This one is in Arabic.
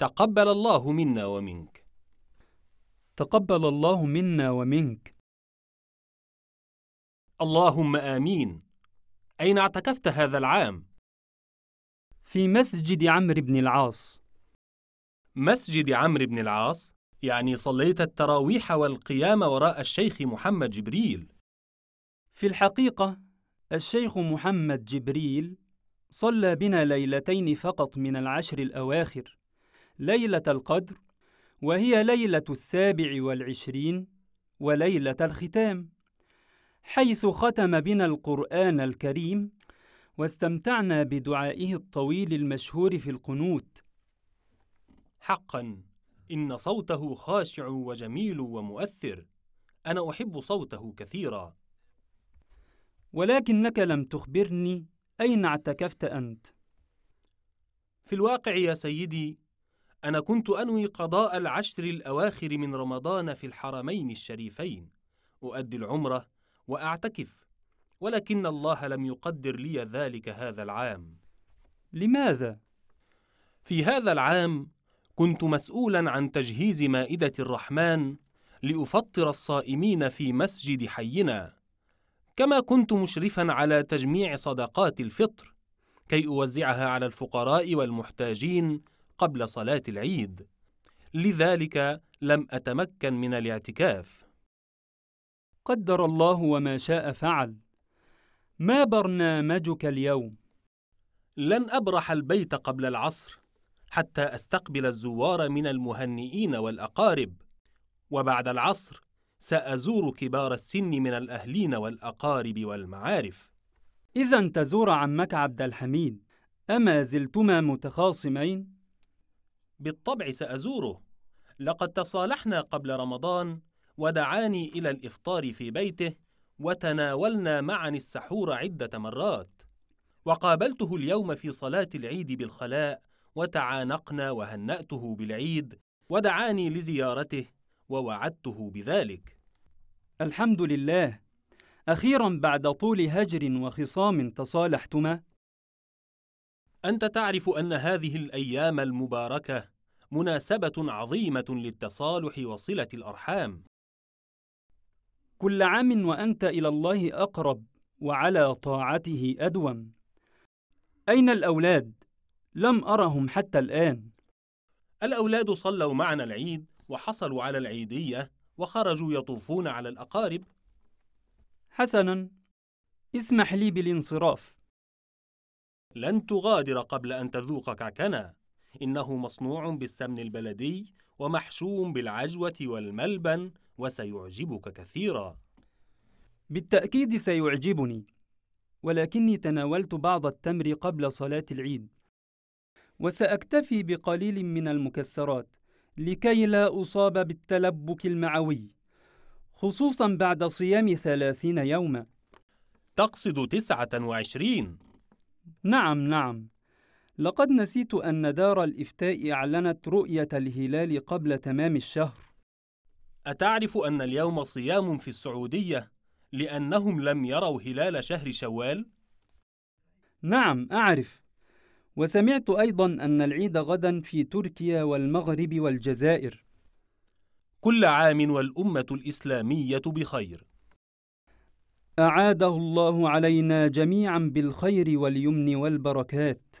تقبل الله منا ومنك. تقبل الله منا ومنك. اللهم آمين. أين اعتكفت هذا العام؟ في مسجد عمرو بن العاص. مسجد عمرو بن العاص؟ يعني صليت التراويح والقيام وراء الشيخ محمد جبريل. في الحقيقة الشيخ محمد جبريل صلى بنا ليلتين فقط من العشر الأواخر. ليلة القدر وهي ليلة السابع والعشرين وليلة الختام حيث ختم بنا القرآن الكريم واستمتعنا بدعائه الطويل المشهور في القنوت. حقا إن صوته خاشع وجميل ومؤثر. أنا أحب صوته كثيرا. ولكنك لم تخبرني أين اعتكفت أنت. في الواقع يا سيدي أنا كنت أنوي قضاء العشر الأواخر من رمضان في الحرمين الشريفين. أؤدي العمرة وأعتكف ولكن الله لم يقدر لي ذلك هذا العام. لماذا؟ في هذا العام كنت مسؤولا عن تجهيز مائدة الرحمن لأفطر الصائمين في مسجد حينا. كما كنت مشرفا على تجميع صدقات الفطر كي أوزعها على الفقراء والمحتاجين قبل صلاة العيد. لذلك لم أتمكن من الاعتكاف. قدر الله وما شاء فعل. ما برنامجك اليوم؟ لن أبرح البيت قبل العصر حتى أستقبل الزوار من المهنئين والأقارب. وبعد العصر سأزور كبار السن من الأهلين والأقارب والمعارف. إذا تزور عمك عبد الحميد. أما زلتما متخاصمين؟ بالطبع سأزوره. لقد تصالحنا قبل رمضان ودعاني إلى الإفطار في بيته وتناولنا معا السحور عدة مرات. وقابلته اليوم في صلاة العيد بالخلاء وتعانقنا وهنأته بالعيد ودعاني لزيارته ووعدته بذلك. الحمد لله. أخيرا بعد طول هجر وخصام تصالحتما أنت تعرف أن هذه الأيام المباركة مناسبة عظيمة للتصالح وصلة الأرحام. كل عام وأنت إلى الله أقرب وعلى طاعته أدوم. أين الأولاد؟ لم أرهم حتى الآن. الأولاد صلوا معنا العيد وحصلوا على العيدية وخرجوا يطوفون على الأقارب. حسنا اسمح لي بالانصراف. لن تغادر قبل أن تذوق كعكنا. إنه مصنوع بالسمن البلدي ومحشو بالعجوة والملبن وسيعجبك كثيرا. بالتأكيد سيعجبني ولكني تناولت بعض التمر قبل صلاة العيد. وسأكتفي بقليل من المكسرات لكي لا أصاب بالتلبك المعوي خصوصا بعد صيام ثلاثين يوما. تقصد تسعة وعشرين. نعم نعم. لقد نسيت أن دار الإفتاء أعلنت رؤية الهلال قبل تمام الشهر. أتعرف أن اليوم صيام في السعودية لأنهم لم يروا هلال شهر شوال؟ نعم أعرف. وسمعت أيضا أن العيد غدا في تركيا والمغرب والجزائر. كل عام والأمة الإسلامية بخير. أعاده الله علينا جميعا بالخير واليمن والبركات.